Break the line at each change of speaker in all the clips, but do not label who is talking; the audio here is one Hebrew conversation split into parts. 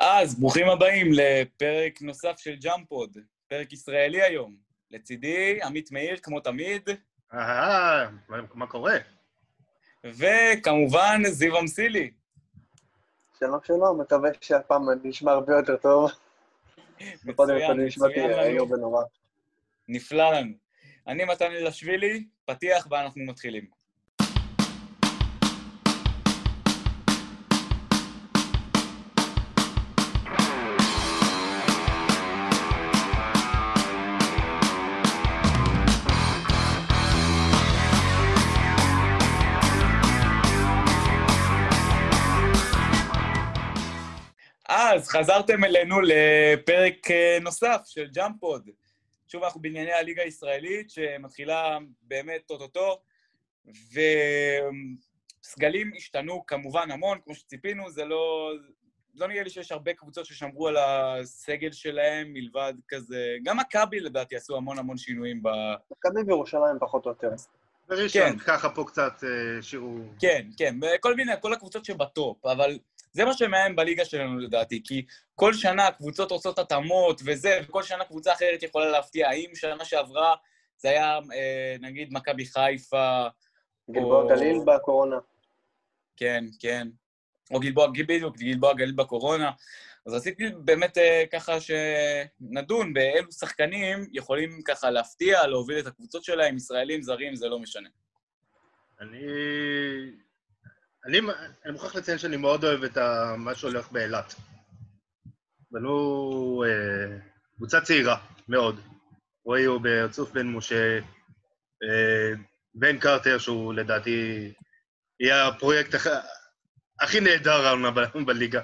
אז ברוכים הבאים לפרק נוסף של ג'אמפוד, פרק ישראלי היום. לצידי, עמית מאיר, כמו תמיד.
אהה, מה קורה?
וכמובן, זיו אמסילי.
שלום שלום, מקווה שהפעם אני נשמע הרבה יותר טוב.
מצוין, מצוין לנו. נפלא לנו. אני מתן אלשווילי, פתיח ואנחנו מתחילים. אז חזרתם אלינו לפרק אה, נוסף של ג'אמפוד. שוב, אנחנו בענייני הליגה הישראלית, שמתחילה באמת אוטוטו, וסגלים השתנו כמובן המון, כמו שציפינו, זה לא... לא נראה לי שיש הרבה קבוצות ששמרו על הסגל שלהם, מלבד כזה... גם מכבי לדעתי עשו המון המון שינויים ב...
מכבי בירושלים פחות או יותר.
בראשון, כן. ככה פה קצת אה, שימרו...
כן, כן, כל מיני, כל הקבוצות שבטופ, אבל זה מה שמאיים בליגה שלנו לדעתי, כי כל שנה קבוצות עושות התאמות וזה, וכל שנה קבוצה אחרת יכולה להפתיע. האם שנה שעברה זה היה, אה, נגיד, מכבי חיפה...
גלבוע או... גליל בקורונה.
כן, כן. או גלבוע, בדיוק, גלבוע גליל בקורונה. אז רציתי באמת אה, ככה שנדון באילו שחקנים יכולים ככה להפתיע, להוביל את הקבוצות שלהם, ישראלים, זרים, זה לא משנה.
אני אני, אני מוכרח לציין שאני מאוד אוהב את מה שהולך באילת. בנו אה, קבוצה צעירה, מאוד. רועי הוא ברצוף בן משה, אה, בן קרטר, שהוא לדעתי יהיה הפרויקט הכ... הכי נהדר העונה בליגה.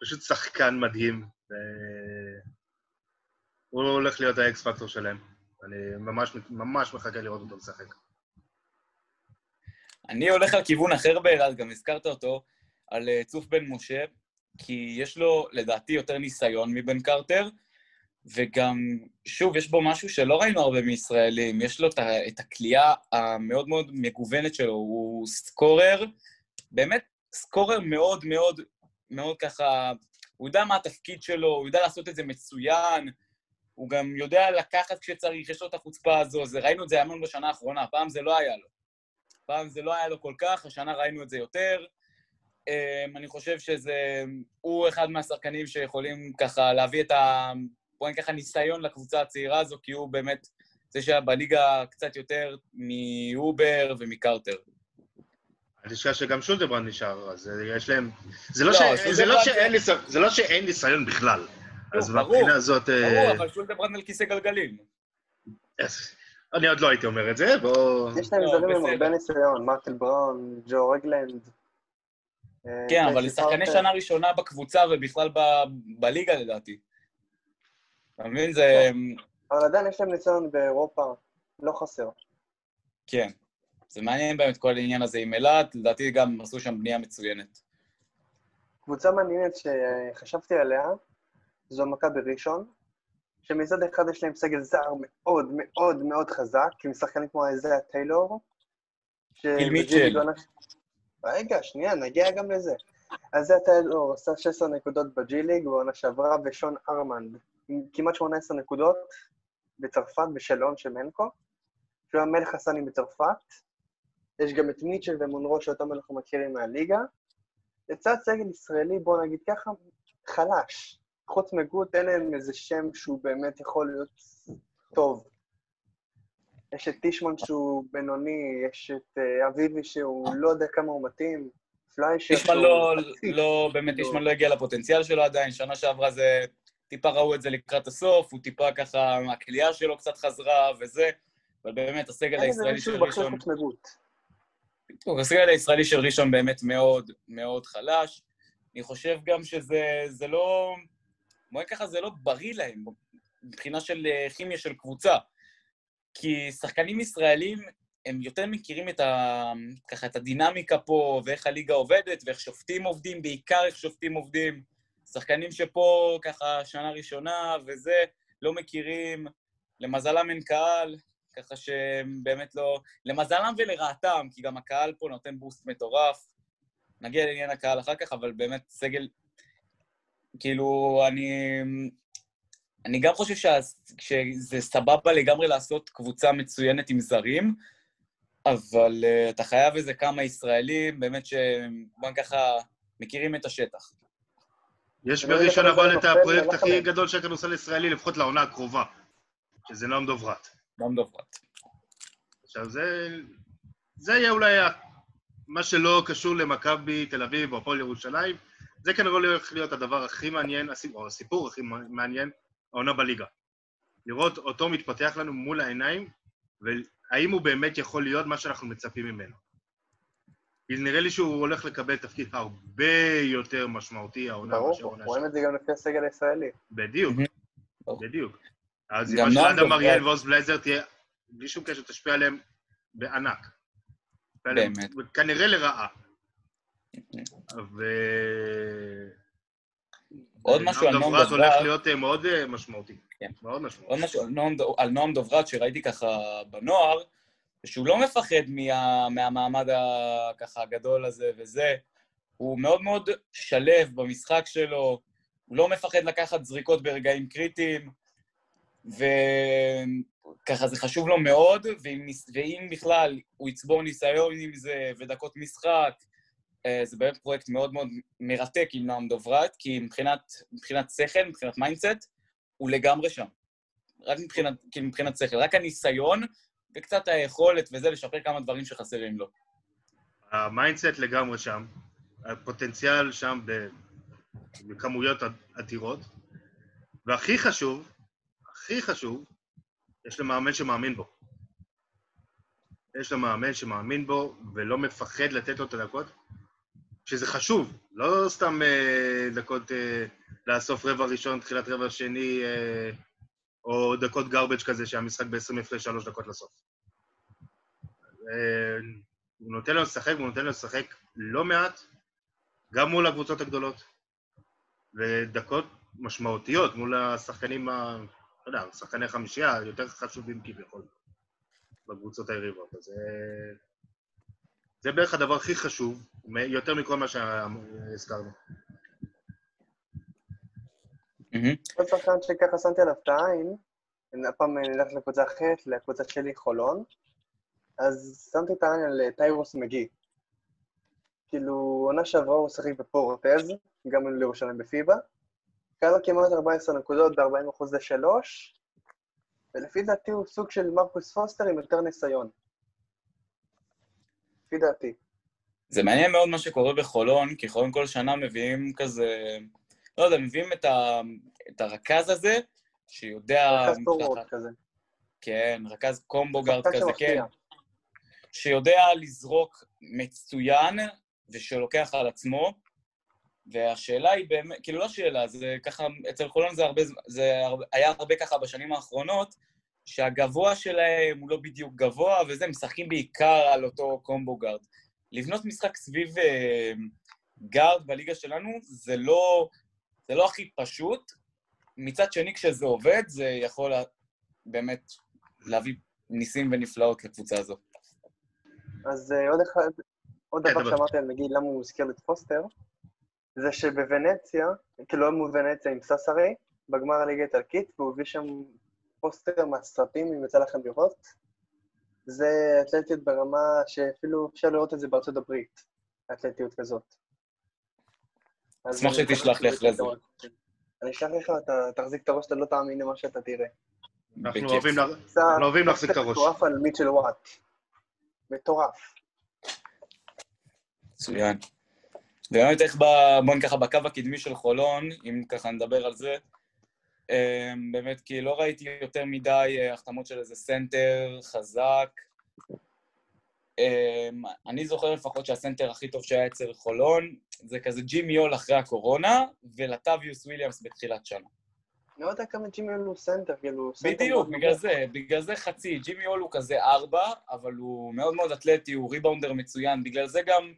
פשוט שחקן מדהים. ו... הוא הולך להיות האקס פקטור שלהם. אני ממש, ממש מחכה לראות אותו משחק.
אני הולך על כיוון אחר באלעד, גם הזכרת אותו, על אה, צוף בן משה, כי יש לו, לדעתי, יותר ניסיון מבן קרטר, וגם, שוב, יש בו משהו שלא ראינו הרבה מישראלים, יש לו את הכלייה המאוד מאוד מגוונת שלו, הוא סקורר, באמת סקורר מאוד מאוד מאוד ככה, הוא יודע מה התפקיד שלו, הוא יודע לעשות את זה מצוין, הוא גם יודע לקחת כשצריך, יש לו את החוצפה הזו, זה, ראינו את זה המון בשנה האחרונה, פעם זה לא היה לו. פעם זה לא היה לו כל כך, השנה ראינו את זה יותר. אמ, אני חושב שזה... הוא אחד מהשחקנים שיכולים ככה להביא את ה... בואי נגיד ככה ניסיון לקבוצה הצעירה הזו, כי הוא באמת זה שהיה בליגה קצת יותר מאובר ומקרטר.
אני חושב שגם שולדברנד נשאר, אז יש להם... זה לא, לא, ש... זה, לא שאין ניסיון, זה לא שאין ניסיון בכלל.
אז מהבחינה הזאת... ברור, אה, אבל שולדברנד על כיסא גלגלים.
אני עוד לא הייתי אומר את זה, בואו...
יש להם לא, זרים עם הרבה ניסיון, מרקל בראון, ג'ו רגלנד.
אה, כן, אבל לשחקני שנה ראשונה בקבוצה ובכלל בליגה לדעתי. אתה מבין? זה... כן.
אבל עדיין יש להם ניסיון באירופה, לא חסר.
כן. זה מעניין באמת כל העניין הזה עם אילת, לדעתי גם עשו שם בנייה מצוינת.
קבוצה מעניינת שחשבתי עליה, זו מכבי ראשון, שמצד אחד יש להם סגל זר מאוד מאוד מאוד חזק, עם שחקנים כמו איזיה טיילור.
גיל מיטשל.
רגע, שנייה, נגיע גם לזה. איזיה טיילור עשה 16 נקודות בג'י ליג בעונה שעברה, ושון ארמנד עם כמעט 18 נקודות בצרפת, בשלון של מנקו, שהוא היה מלך הסאני בצרפת. יש גם את מיטשל ומונרו, שאותם אנחנו מכירים מהליגה. לצד סגל ישראלי, בואו נגיד ככה, חלש. חוץ מגוט אין להם איזה שם שהוא באמת יכול להיות טוב. יש את טישמן שהוא בינוני, יש את uh, אביבי שהוא לא יודע כמה הוא מתאים,
פליישר טישמן לא, לא, באמת, טישמן לא הגיע לפוטנציאל שלו עדיין, שנה שעברה זה, טיפה ראו את זה לקראת הסוף, הוא טיפה ככה, הכלייה שלו קצת חזרה וזה, אבל באמת, הסגל הישראלי של ראשון... הסגל הישראלי של ראשון באמת מאוד מאוד חלש. אני חושב גם שזה לא... נגיד ככה, זה לא בריא להם מבחינה של אה, כימיה של קבוצה. כי שחקנים ישראלים, הם יותר מכירים את, ה, ככה, את הדינמיקה פה, ואיך הליגה עובדת, ואיך שופטים עובדים, בעיקר איך שופטים עובדים. שחקנים שפה ככה שנה ראשונה וזה, לא מכירים, למזלם אין קהל, ככה שהם באמת לא... למזלם ולרעתם, כי גם הקהל פה נותן בוסט מטורף. נגיע לעניין הקהל אחר כך, אבל באמת סגל כאילו, אני... אני גם חושב שה- שזה סבבה לגמרי לעשות קבוצה מצוינת עם זרים, אבל uh, אתה חייב איזה כמה ישראלים, באמת שבוא ככה מכירים את השטח.
יש בראשון אבל את הפרויקט הכי. גדול של הכדורסל הישראלי, לפחות לעונה הקרובה, שזה נועם דוברת.
גם דוברת.
עכשיו, זה, זה יהיה אולי מה שלא קשור למכבי תל אביב או הפועל ירושלים, זה כנראה הולך להיות הדבר הכי מעניין, או הסיפור הכי מעניין, העונה בליגה. לראות אותו מתפתח לנו מול העיניים, והאם הוא באמת יכול להיות מה שאנחנו מצפים ממנו. כי נראה לי שהוא הולך לקבל תפקיד הרבה יותר משמעותי העונה מאשר
ברור,
העונה
רואים
שלו.
את זה גם לפי הסגל הישראלי.
בדיוק,
ברור.
בדיוק. אז של
נועם
אדם
דוברת.
אריאל ועוז בלייזר תהיה, בלי שום קשר, תשפיע עליהם בענק.
באמת.
כנראה לרעה. ו...
עוד משהו על נועם
דוברת
דוברת.
הולך להיות אה, מאוד אה, משמעותי.
כן.
מאוד
עוד
משמעותי.
משהו על נועם, נועם דוברת שראיתי ככה בנוער, שהוא לא מפחד מה, מהמעמד ה- ככה הגדול הזה וזה, הוא מאוד מאוד שלו במשחק שלו, הוא לא מפחד לקחת זריקות ברגעים קריטיים, וככה זה חשוב לו מאוד, ואם, ואם בכלל הוא יצבור ניסיון עם זה ודקות משחק, זה באמת פרויקט מאוד מאוד מרתק עם נועם דוברת, כי מבחינת, מבחינת שכל, מבחינת mindset, הוא לגמרי שם. רק מבחינת, כאילו מבחינת שכל, רק הניסיון וקצת היכולת וזה, לשפר כמה דברים שחסרים לו.
ה mindset לגמרי שם, הפוטנציאל שם בכמויות אדירות, והכי חשוב, הכי חשוב, יש לו מאמן שמאמין בו. יש לו מאמן שמאמין בו ולא מפחד לתת לו את הדקות, שזה חשוב, לא סתם אה, דקות אה, לאסוף רבע ראשון, תחילת רבע שני, אה, או דקות גרבג' כזה שהמשחק ב-20 הפרש שלוש דקות לסוף. אה, הוא נותן לו לשחק, והוא נותן לו לשחק לא מעט, גם מול הקבוצות הגדולות, ודקות משמעותיות מול השחקנים, ה... לא יודע, שחקני חמישייה, יותר חשובים כביכול, בקבוצות היריבות. אז אה, זה בערך הדבר הכי חשוב, יותר מכל מה שהזכרנו.
עוד שחקן שככה שמתי עליו את העין, הפעם נלך לקבוצה אחרת, לקבוצה שלי, חולון, אז שמתי את העין על אה, טיירוס מגי. כאילו, עונה שעברה הוא שיחק בפורטז, גם לירושלים בפיבה. לו כמעט 14 נקודות ב-40% ל-3, ולפי דעתי הוא סוג של מרקוס פוסטר עם יותר ניסיון. לפי דעתי.
זה מעניין מאוד מה שקורה בחולון, כי חולון כל שנה מביאים כזה, לא יודע, מביאים את, ה, את הרכז הזה, שיודע...
רכז פורוורד
ככה-
כזה.
כן, רכז קומבו גארד כזה, כן. שיודע לזרוק מצוין, ושלוקח על עצמו, והשאלה היא באמת, כאילו לא שאלה, זה ככה, אצל חולון זה, הרבה, זה הרבה, היה הרבה ככה בשנים האחרונות, שהגבוה שלהם הוא לא בדיוק גבוה, וזה, משחקים בעיקר על אותו קומבו גארד. לבנות משחק סביב אה, גארד בליגה שלנו, זה לא, זה לא הכי פשוט. מצד שני, כשזה עובד, זה יכול לה- באמת להביא ניסים ונפלאות לקבוצה הזו.
אז אה, עוד אחד, עוד
כן,
דבר. שאמרתי על נגיד למה הוא הזכיר את פוסטר, זה שבוונציה, כאילו מול ונציה עם ססרי, בגמר הליגה האיטלקית, והוא הביא שם פוסטר מהסרטים, אם יצא לכם לראות. זה אתלטיות ברמה שאפילו אפשר לראות את זה בארצות הברית, אתלטיות כזאת.
אשמח שתשלח לי אחרי זה.
אני אשלח לך, אתה תחזיק את הראש, אתה לא תאמין למה שאתה תראה.
אנחנו. אוהבים, להחזיק את הראש.
מטורף על מיטשל וואט. מטורף.
מצוין. ובאמת איך ב... בוא ניקח בקו הקדמי של חולון, אם ככה נדבר על זה, באמת כי לא ראיתי יותר מדי אה, החתמות של איזה סנטר חזק. אמ, אני זוכר לפחות שהסנטר הכי טוב שהיה אצל חולון זה כזה ג'ימי הול אחרי הקורונה, ולטאביוס וויליאמס בתחילת שנה.
לא יודע כמה ג'ימי הוא סנטר, כאילו...
בדיוק, בגלל. זה, בגלל זה חצי. ג'ימי הול הוא כזה ארבע, אבל הוא מאוד מאוד אתלטי, הוא ריבאונדר מצוין. בגלל זה גם,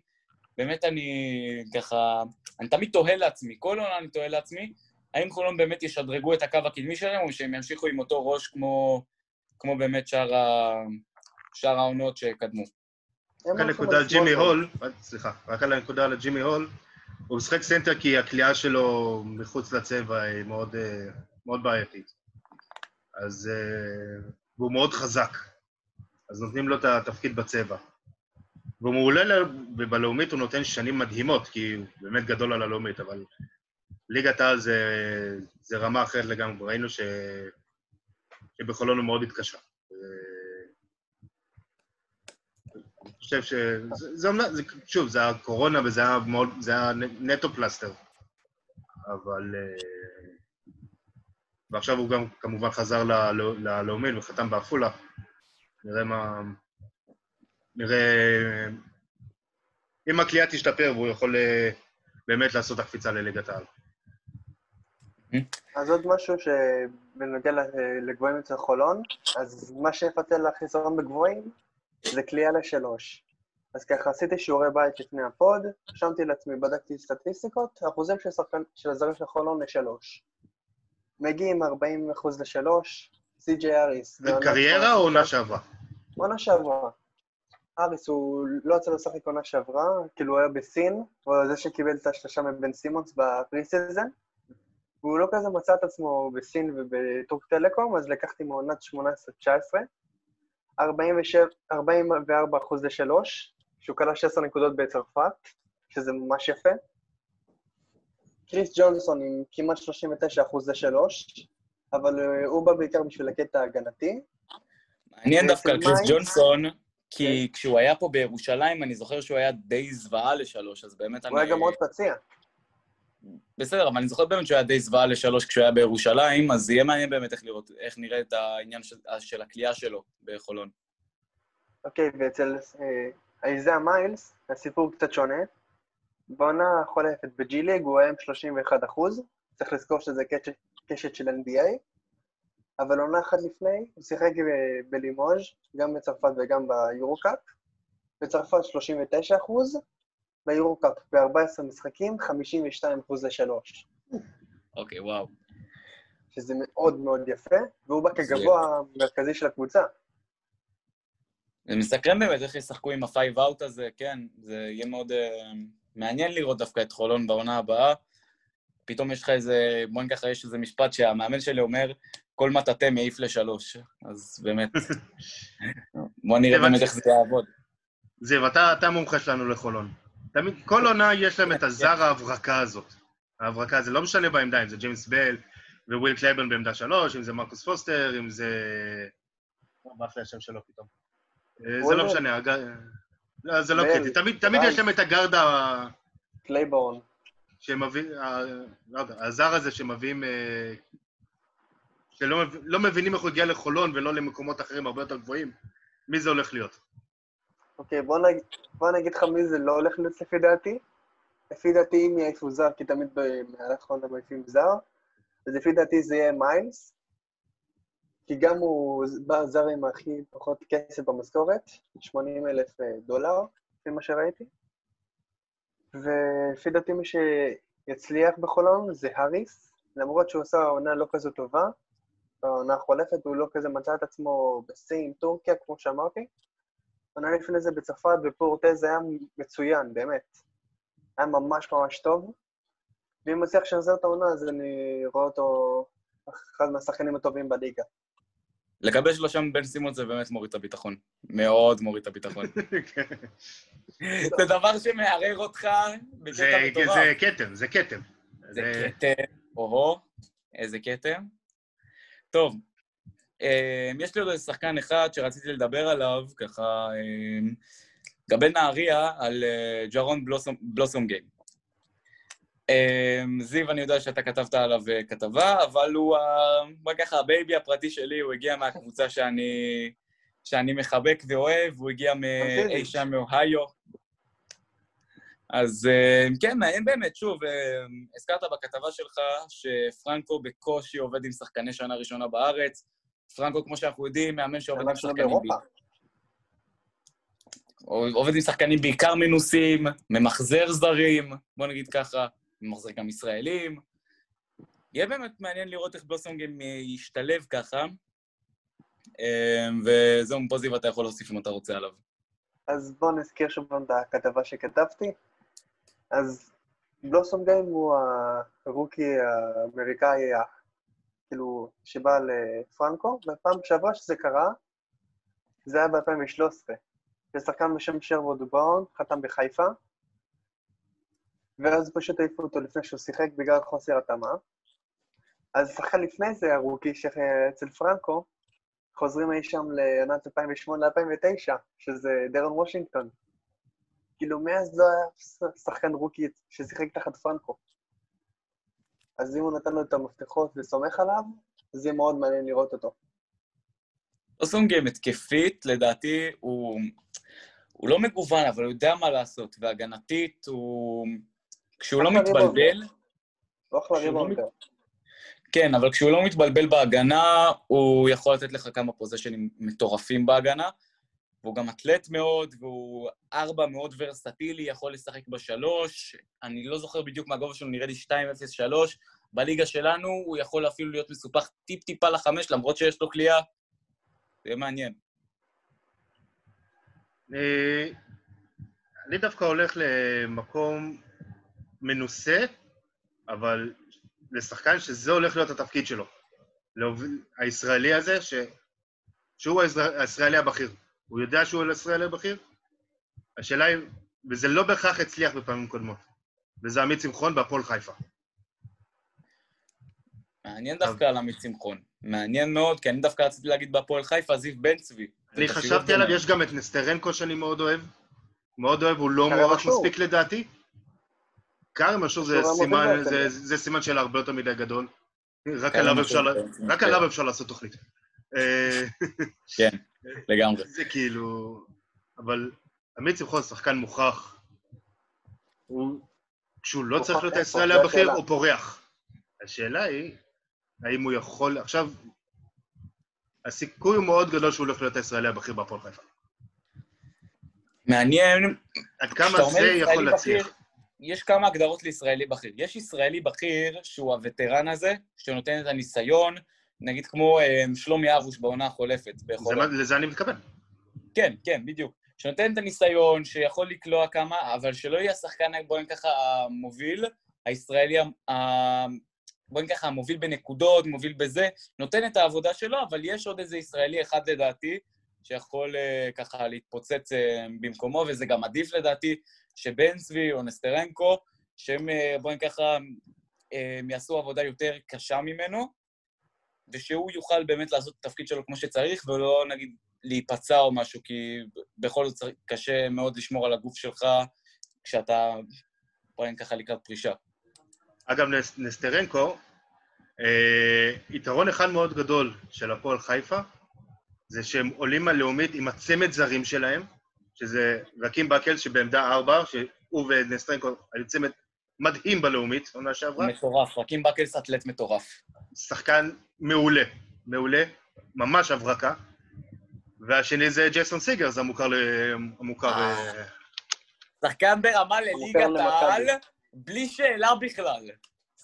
באמת אני ככה, אני תמיד תוהה לעצמי, כל עונה אני תוהה לעצמי, האם חולון באמת ישדרגו את הקו הקדמי שלהם, או שהם ימשיכו עם אותו ראש כמו, כמו באמת שאר, ה... שאר העונות שקדמו.
רק הנקודה על ג'ימי. הול, רק- סליחה, רק על הנקודה על ג'ימי הול, הוא משחק סנטר כי הקליעה שלו מחוץ לצבע היא מאוד, אה, מאוד בעייתית. אז... אה, והוא מאוד חזק. אז נותנים לו את התפקיד בצבע. והוא מעולה, ובלאומית הוא נותן שנים מדהימות, כי הוא באמת גדול על הלאומית, אבל ליגת העל זה, זה רמה אחרת לגמרי. ראינו ש... שבחולון הוא מאוד התקשה. אני חושב ש... זה, זה, זה, שוב, זה הקורונה וזה היה, מאוד, זה היה נטו פלסטר. אבל... ועכשיו הוא גם כמובן חזר ללאומית וחתם בעפולה. נראה מה... נראה... אם הכלייה תשתפר והוא יכול אה, באמת לעשות הקפיצה לליגת העל.
אז עוד משהו שבנוגע לגבוהים אצל חולון, אז מה שיפצל לחיסרון בגבוהים זה כליאה לשלוש. אז ככה, עשיתי שיעורי בית לפני הפוד, רשמתי לעצמי, בדקתי סטטיסטיקות, האחוזים של, שחקן, של הזרים של חולון לשלוש. מגיעים 40 אחוז לשלוש, סי.ג'יי האריס.
קריירה או עונה שעברה?
עונה שעברה. האריס, הוא לא יצא לשחק עונה שעברה, כאילו הוא היה בסין, הוא זה שקיבל את השלושה מבן סימונס ב pre-season. והוא לא כזה מצא את עצמו בסין ובטורק טלקום, אז לקחתי מעונת 18-19, 44 אחוז לשלוש, שהוא קלע 16 נקודות בצרפת, שזה ממש יפה. קריס ג'ונסון עם כמעט 39 אחוז לשלוש, אבל אה, הוא בא בעיקר בשביל הקטע ההגנתי.
מעניין דווקא על קריס ג'ונסון, כי כן. כשהוא היה פה בירושלים, אני זוכר שהוא היה די זוועה לשלוש, אז באמת אני...
הוא היה גם מאוד פציע.
בסדר, אבל אני זוכר באמת שהוא היה די זוועה לשלוש כשהוא היה בירושלים, אז יהיה מעניין באמת איך לראות, איך נראה את העניין של, של הכלייה שלו בחולון.
אוקיי, okay, ואצל אייזאה אה, מיילס, הסיפור קצת שונה. בעונה החולפת בג'י ליג הוא היה עם 31 אחוז, צריך לזכור שזה קשת, קשת של NBA, אבל עונה אחת לפני הוא שיחק בלימוז', גם בצרפת וגם ביורו-קאפ. בצרפת 39 אחוז, ביורו-קאפ ב-14 משחקים, 52 אחוז לשלוש.
אוקיי, וואו.
שזה מאוד מאוד יפה, והוא בא כגבוה המרכזי של הקבוצה.
זה מסקרן באמת איך ישחקו עם ה five out הזה, כן, זה יהיה מאוד אה, מעניין לראות דווקא את חולון בעונה הבאה. פתאום יש לך איזה, בוא ניקח, יש איזה משפט שהמאמן שלי אומר, כל מטאטא מעיף לשלוש. אז באמת, בוא נראה באמת איך זה יעבוד.
זיו, אתה המומחה שלנו לחולון. תמיד, כל עונה יש להם את הזר ההברקה הזאת. ההברקה, זה לא משנה בעמדה, אם זה ג'יימס בל וויל קלייבורן בעמדה שלוש, אם זה מרקוס פוסטר, אם זה... מה ברח לי השם שלו פתאום. אה, זה לא משנה, לא, זה לא קריטי. תמיד יש להם את הגארד ה...
קלייבורן.
שמביא... לא יודע, הזר הזה שמביאים... אה, שלא לא מבינים איך הוא הגיע לחולון ולא למקומות אחרים הרבה יותר גבוהים, מי זה הולך להיות?
אוקיי, בוא, נג... בוא נגיד לך מי זה לא הולך להיות לפי דעתי. לפי דעתי, אם יעיפו זר, כי תמיד במהלך העונה מעיפים זר, אז לפי דעתי זה יהיה מיילס, כי גם הוא בא זר עם הכי פחות כסף במשכורת, 80 אלף אה, דולר, לפי מה שראיתי. ולפי דעתי מי שיצליח בחולון זה האריס, למרות שהוא עשה עונה לא כזו טובה, בעונה החולפת הוא לא כזה מצא את עצמו בסין, טורקיה, כמו שאמרתי, עונה לפני זה בצרפת, בפורטז, היה מצוין, באמת. היה ממש ממש טוב. ואם מצליח לשחזר את העונה, אז אני רואה אותו אחד מהשחקנים הטובים בליגה.
לקבל שלושה מבן סימון זה באמת מוריד את הביטחון. מאוד מוריד את הביטחון. זה דבר שמערער אותך
בקטע מטורף. זה כתם, זה כתם.
זה כתם, או-הו, איזה כתם. טוב, יש לי עוד איזה שחקן אחד שרציתי לדבר עליו, ככה, אמ, לגבי נהריה, על אה, ג'רון בלוסומגיים. אמ, זיו, אני יודע שאתה כתבת עליו אה, כתבה, אבל הוא, בוא ככה, הבייבי הפרטי שלי, הוא הגיע מהקבוצה שאני, שאני מחבק ואוהב, הוא הגיע מאי שם מאוהיו. אז כן, מעניין באמת, שוב, הזכרת בכתבה שלך שפרנקו בקושי עובד עם שחקני שנה ראשונה בארץ. פרנקו, כמו שאנחנו יודעים, מאמן שעובד עם שחקנים... עובד עם שחקנים בעיקר מנוסים, ממחזר זרים, בוא נגיד ככה, ממחזר גם ישראלים. יהיה באמת מעניין לראות איך בלוסונגים ישתלב ככה. אמ, וזהו, פה זיו, אתה יכול להוסיף אם אתה רוצה עליו.
אז בואו נזכיר שוב את הכתבה שכתבתי. אז בלוסום גיים הוא הרוקי האמריקאי, כאילו, שבא לפרנקו, והפעם שעברה שזה קרה, זה היה ב-2013. ושחקן בשם שרווד בראון חתם בחיפה, ואז פשוט העיפו אותו לפני שהוא שיחק בגלל חוסר התאמה. אז שחקן לפני זה, הרוקי שאצל פרנקו, חוזרים אי שם לעונת 2008-2009, שזה דרון וושינגטון. כאילו, מאז לא היה שחקן רוקי ששיחק תחת פרנקו. אז אם הוא נתן לו את המפתחות וסומך עליו, זה יהיה מאוד מעניין לראות אותו.
אוסונגהם התקפית, לדעתי, הוא, הוא לא מגוון, אבל הוא יודע מה לעשות, והגנתית הוא... כשהוא לא מתבלבל.
הוא אחלה
לא
ריבאונדר.
כן, אבל כשהוא לא מתבלבל בהגנה, הוא יכול לתת לך כמה פוזיישנים מטורפים בהגנה. והוא גם אתלט מאוד, והוא ארבע מאוד ורסטילי, יכול לשחק בשלוש. אני לא זוכר בדיוק מהגובה שלו, נראה לי 2.03. בליגה שלנו הוא יכול אפילו להיות מסופח טיפ-טיפה לחמש, למרות שיש לו כליאה. זה יהיה מעניין.
אני, אני דווקא הולך למקום מנוסה, אבל לשחקן שזה הולך להיות התפקיד שלו. הישראלי הזה, ש, שהוא הישראל- הישראלי הבכיר. הוא יודע שהוא הישראלי הבכיר? השאלה היא, וזה לא בהכרח הצליח בפעמים קודמות, וזה עמית שמחון בהפועל חיפה.
מעניין דווקא על עמית שמחון. מעניין מאוד, כי אני דווקא רציתי להגיד בהפועל חיפה, זיו בן צבי.
אני חשבתי עליו. יש גם את נסטרנקו שאני מאוד אוהב. מאוד אוהב, הוא לא מוערך. מספיק לדעתי. כרם אשור זה
אשור
סימן,
המוביל
זה, סימן של הרבה יותר מדי גדול. רק
כן.
עליו אפשר לעשות תוכנית. אה,
כן, לגמרי.
זה כאילו... אבל עמית שמחון שחקן מוכח. הוא, כשהוא לא צריך להיות? הישראלי הבכיר,
השאלה.
הוא פורח. השאלה היא, האם הוא יכול... עכשיו, הסיכוי הוא מאוד גדול שהוא הולך להיות הישראלי הבכיר בהפועל חיפה.
מעניין,
עד כמה זה יכול להצליח.
יש כמה הגדרות לישראלי בכיר. יש ישראלי בכיר, שהוא הווטרן הזה, שנותן את הניסיון, נגיד כמו אה, שלומי ארוש בעונה החולפת.
זה
ביכולת.
מה- לזה אני מתכוון.
כן, כן, בדיוק. שנותן את הניסיון, שיכול לקלוע כמה, אבל שלא יהיה השחקן, בואי נגיד ככה, המוביל, הישראלי, בואי נגיד ככה, המוביל בנקודות, מוביל בזה, נותן את העבודה שלו, אבל יש עוד איזה ישראלי אחד לדעתי, שיכול אה, ככה להתפוצץ אה, במקומו, וזה גם עדיף לדעתי, שבן צבי או נסטרנקו, שהם, בואי נגיד ככה, הם יעשו עבודה יותר קשה ממנו, ושהוא יוכל באמת לעשות את התפקיד שלו כמו שצריך, ולא נגיד להיפצע או משהו, כי בכל זאת קשה מאוד לשמור על הגוף שלך כשאתה, נגיד ככה, לקראת פרישה.
אגב, נס- נסטרנקו, אה, יתרון אחד מאוד גדול של הפועל חיפה, זה שהם עולים הלאומית עם הצמד זרים שלהם, שזה רקים באקלס שבעמדה ארבע, שהוא ונסטרנקו היו צמד מדהים בלאומית, עונה שעברה.
מטורף, רקים באקלס אתלט מטורף.
שחקן מעולה, מעולה, ממש הברקה. והשני זה ג'ייסון סיגרס, המוכר, ל- המוכר
אה.
אה,
שחקן ברמה לליגת. העל, בלי שאלה בכלל.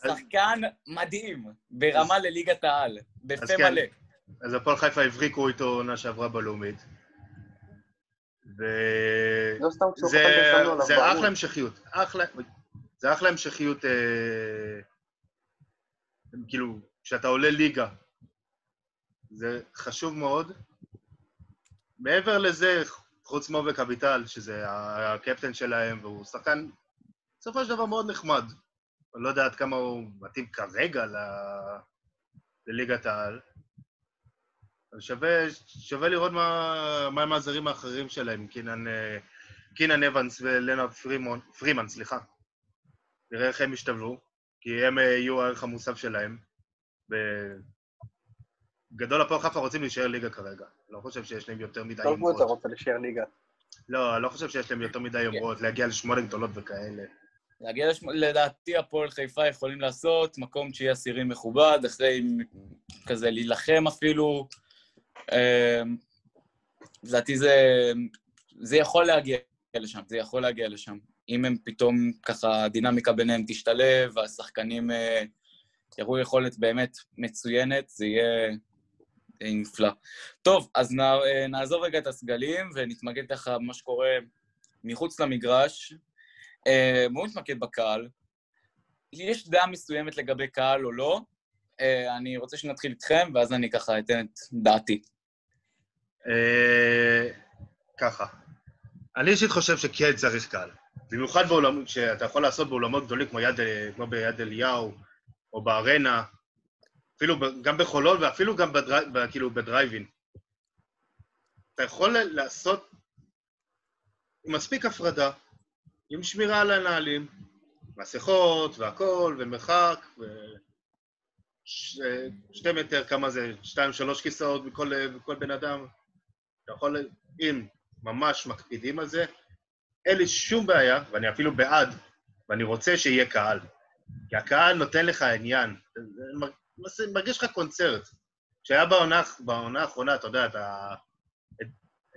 שחקן מדהים, ברמה לליגת העל, בפה
כן.
מלא.
אז הפועל חיפה הבריקו איתו עונה שעברה בלאומית. ו...
לא
זה. אחלה המשכיות. אחלה, זה אחלה המשכיות, אה, כאילו, כשאתה עולה ליגה, זה חשוב מאוד. מעבר לזה, חוץ מאובק אביטל, שזה הקפטן שלהם, והוא שחקן, בסופו של דבר מאוד נחמד. אני לא יודע עד כמה הוא מתאים כרגע ל... לליגת העל. אבל שווה, שווה לראות מה, מה הם האחרים שלהם, קינן, אה, קינן אבנס ולנארד פרימון, פרימן, סליחה. נראה איך הם ישתלבו, כי הם אה, יהיו הערך המוסף שלהם. בגדול הפועל חיפה רוצים להישאר ליגה כרגע. לא חושב שיש להם יותר מדי
כל קבוצה
יומרות.
רוצה להישאר ליגה.
לא, אני לא חושב שיש להם יותר מדי יומרות, להגיע לשמונה גדולות וכאלה.
להגיע לשמ... לדעתי הפועל חיפה יכולים לעשות מקום תשיעי עשירי מכובד, אחרי כזה להילחם אפילו. אמ, לדעתי זה, זה יכול להגיע לשם, זה יכול להגיע לשם. אם הם פתאום ככה, הדינמיקה ביניהם תשתלב, והשחקנים אה, יראו יכולת באמת מצוינת, זה יהיה יהיה נפלא. טוב, אז נ, אה, נעזוב רגע את הסגלים ונתמקד ככה במה שקורה מחוץ למגרש. אה, בואו נתמקד בקהל. יש דעה מסוימת לגבי קהל או לא. אה, אני רוצה שנתחיל איתכם, ואז אני ככה אתן את דעתי.
אה, ככה, אני אישית חושב שכן צריך קהל. במיוחד בעולמות, שאתה יכול לעשות באולמות גדולים כמו, יד, כמו ביד אליהו, או בארנה, אפילו גם בחולון ואפילו גם בדרי, כאילו בדרייבין. אתה יכול לעשות עם מספיק הפרדה, עם שמירה על הנהלים, מסכות והכול, ומרחק, ו... ש... שתי מטר, כמה זה? שתיים, שלוש כיסאות מכל, מכל בן אדם. אתה יכול, אם ממש מקפידים על זה, אין לי שום בעיה, ואני אפילו בעד, ואני רוצה שיהיה קהל. כי הקהל נותן לך עניין. זה מרגיש לך קונצרט. כשהיה בעונה, בעונה האחרונה, אתה יודע, אתה, את,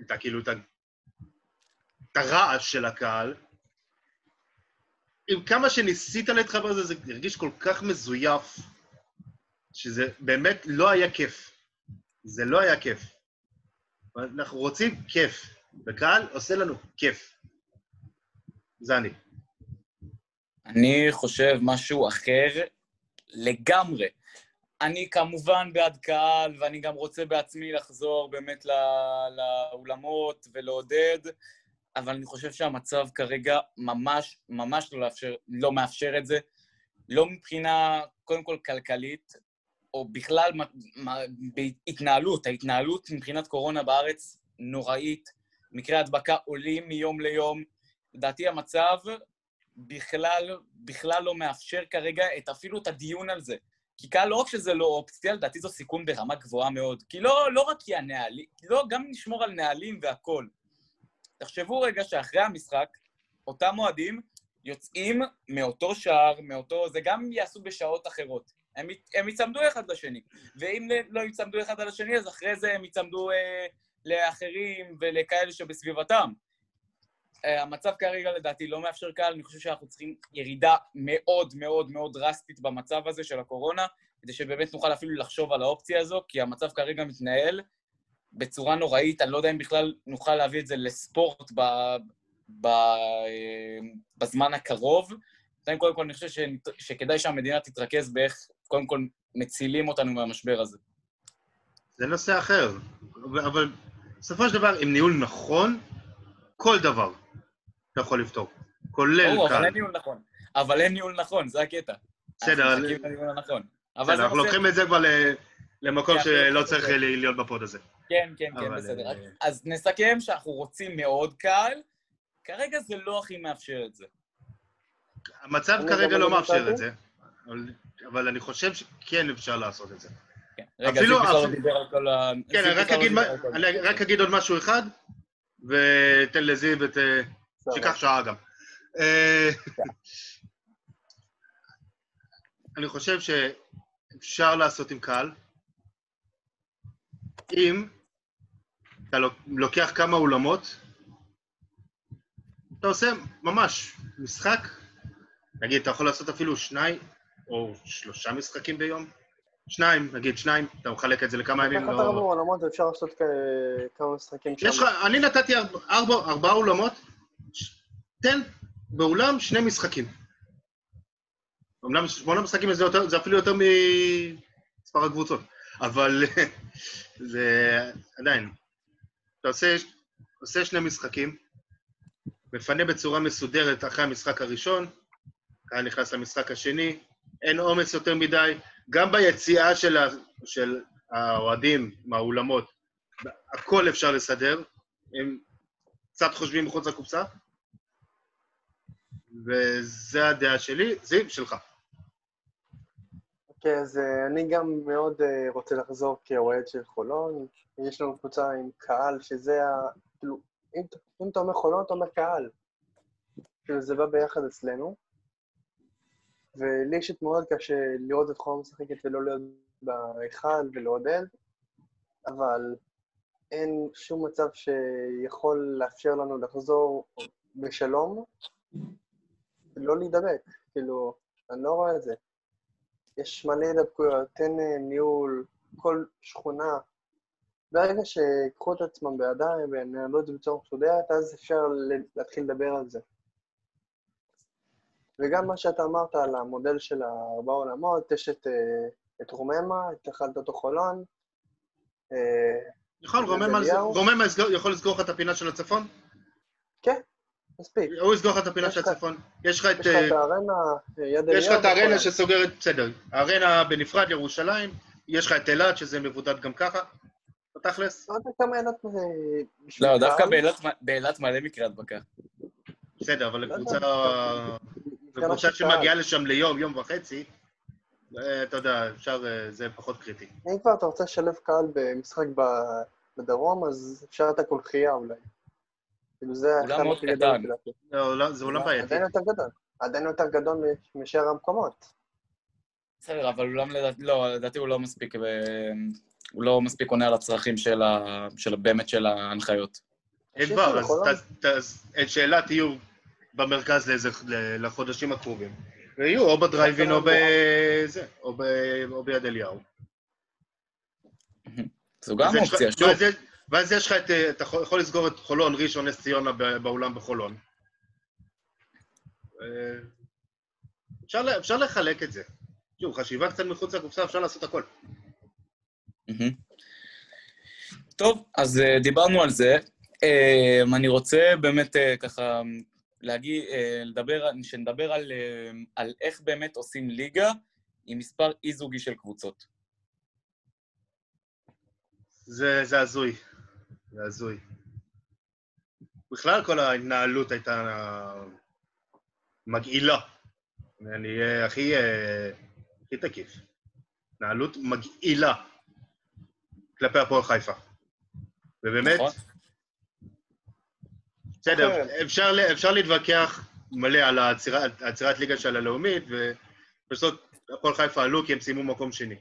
את, כאילו, את, את הרעש של הקהל, עם כמה שניסית להתחבר לזה, זה הרגיש כל כך מזויף, שזה באמת לא היה כיף. זה לא היה כיף. אנחנו רוצים כיף, וקהל עושה לנו כיף. זה אני.
אני חושב משהו אחר לגמרי. אני כמובן בעד קהל, ואני גם רוצה בעצמי לחזור באמת לאולמות ולעודד, אבל אני חושב שהמצב כרגע ממש ממש לא, לאפשר, לא מאפשר את זה. לא מבחינה, קודם כל, כלכלית, או בכלל בהתנהלות. ההתנהלות מבחינת קורונה בארץ נוראית. מקרי הדבקה עולים מיום ליום. לדעתי המצב בכלל, בכלל לא מאפשר כרגע את, אפילו את הדיון על זה. כי קהל לא רק שזה לא אופציה, לדעתי זו סיכון ברמה גבוהה מאוד. כי לא, לא רק כי הנהלים, לא, גם נשמור על נהלים והכול. תחשבו רגע שאחרי המשחק, אותם אוהדים יוצאים מאותו שער, מאותו... זה גם יעשו בשעות אחרות. הם, הם יצמדו אחד לשני. ואם לא יצמדו אחד על השני, אז אחרי זה הם יצמדו אה, לאחרים ולכאלה שבסביבתם. המצב כרגע לדעתי לא מאפשר קהל, אני חושב שאנחנו צריכים ירידה מאוד מאוד מאוד דרסטית במצב הזה של הקורונה, כדי שבאמת נוכל אפילו לחשוב על האופציה הזו, כי המצב כרגע מתנהל בצורה נוראית, אני לא יודע אם בכלל נוכל להביא את זה לספורט ב, ב, אה, בזמן הקרוב. קודם כל אני חושב שכדאי שהמדינה תתרכז באיך קודם כל מצילים אותנו מהמשבר הזה.
זה נושא אחר, אבל בסופו של דבר, עם ניהול נכון, כל דבר אתה יכול לפתור, כולל
קהל. אבל אין ניהול נכון. אבל אין ניהול נכון, זה הקטע.
בסדר.
אנחנו מחכים לניהול הנכון.
בסדר, אנחנו לוקחים את זה כבר למקום שלא צריך להיות בפוד הזה.
כן, כן, כן, בסדר. אה, אז נסכם שאנחנו רוצים מאוד קהל, כרגע זה לא הכי מאפשר את זה.
המצב כרגע לא מאפשר את זה, אבל אני חושב שכן אפשר לעשות את זה.
כן, רגע, זיו כבר דיבר על כל ה...
כן, אני רק אגיד עוד משהו אחד, ותן לזיו את... שיקח שעה גם. אה, אני חושב שאפשר לעשות עם קהל, אם אתה לוקח כמה אולמות, אתה עושה ממש משחק, נגיד, אתה יכול לעשות אפילו שניים או שלושה משחקים ביום, שניים, נגיד שניים, אתה מחלק את זה לכמה ימים.
לקחת ארבע אולמות ואפשר לעשות כמה משחקים
שם. יש לך, אני נתתי ארבעה אולמות, תן באולם שני משחקים. אומנם שמונה משחקים זה, יותר, זה אפילו יותר ממספר הקבוצות, אבל זה עדיין. אתה עושה, עושה שני משחקים, מפנה בצורה מסודרת אחרי המשחק הראשון, קהל נכנס למשחק השני, אין עומס יותר מדי, גם ביציאה של, ה, של האוהדים מהאולמות, הכל אפשר לסדר, הם קצת חושבים מחוץ לקופסה, וזה הדעה שלי. זיו, שלך.
אוקיי, אז אה, אני גם מאוד אה, רוצה לחזור כאוהד של חולון. יש לנו קבוצה עם קהל, שזה ה... כאילו, אם, אם אתה אומר חולון, אתה אומר קהל. כאילו, זה בא ביחד אצלנו. ולי אישית מאוד קשה לראות את חולון משחקת ולא להיות בהיכל ולעודד, אבל אין שום מצב שיכול לאפשר לנו לחזור בשלום לא להידבק, כאילו, אני לא רואה את זה. יש מלא הידבקויות, תן אה, ניהול, כל שכונה. ברגע שיקחו את עצמם בידיים וינהלו את זה בצורה מסודרת, אז אפשר להתחיל לדבר על זה. וגם מה שאתה אמרת על המודל של הארבע עולמות, יש את, אה, את רוממה, את החלטתו חולון. אה,
נכון, רוממה? רוממה יכול לסגור לך את הפינה של הצפון?
כן, מספיק.
הוא יסגור לך את הפינה של הצפון. יש לך את...
יש לך
אה,
את הארנה, יד אליהו.
יש לך את הארנה. שסוגרת, בסדר. הארנה בנפרד, ירושלים, יש לך את אילת, שזה מבודד גם ככה, בתכלס.
לא יודע כמה ילד... אה,
לא, דווקא. באילת- מלא מקרי הדבקה.
בסדר, אבל
לא.
לקבוצה... לקבוצה. שמגיעה לשם ליום, יום וחצי, אה, אתה יודע, אפשר, זה פחות קריטי.
אם כבר אתה רוצה לשלב קהל במשחק בדרום, אז אפשר את הקולחייה אולי. כאילו זה
אולם
החלק
מאוד קטן.
לא, לא, זה אולם בעייתי.
עדיין יותר גדול. עדיין יותר גדול מ- משאר המקומות.
בסדר, אבל אולם לדעתי, לא, לדעתי הוא לא מספיק, ב- הוא לא מספיק עונה על הצרכים של ה... של באמת של ההנחיות.
אין דבר, אז
לחולון.
ת- ת- אז את שאלת יהיו במרכז לחודשים הקרובים. ויהיו או בדרייבין או בזה, או ב- או ביד אליהו.
זו גם אופציה, שוב.
ואז יש- לך את, אתה יכול לסגור את חולון, ראשון, נס ציונה באולם בחולון. אה, אפשר אפשר לחלק את זה. שוב, חשיבה קצת מחוץ לקופסה, אפשר לעשות הכל.
טוב, אז אה, דיברנו על זה. אה, אני רוצה באמת ככה להגיד, לדבר, שנדבר על, על איך באמת עושים ליגה עם מספר אי-זוגי של קבוצות.
זה, זה הזוי. זה הזוי. בכלל כל ההתנהלות הייתה מגעילה. אני אהיה הכי, אה, הכי תקיף. התנהלות מגעילה כלפי הפועל חיפה. ובאמת,
נכון?
בסדר. אפשר, אפשר להתווכח מלא על עצירת ליגה של הלאומית, ובסוף הפועל חיפה עלו כי הם סיימו מקום שני.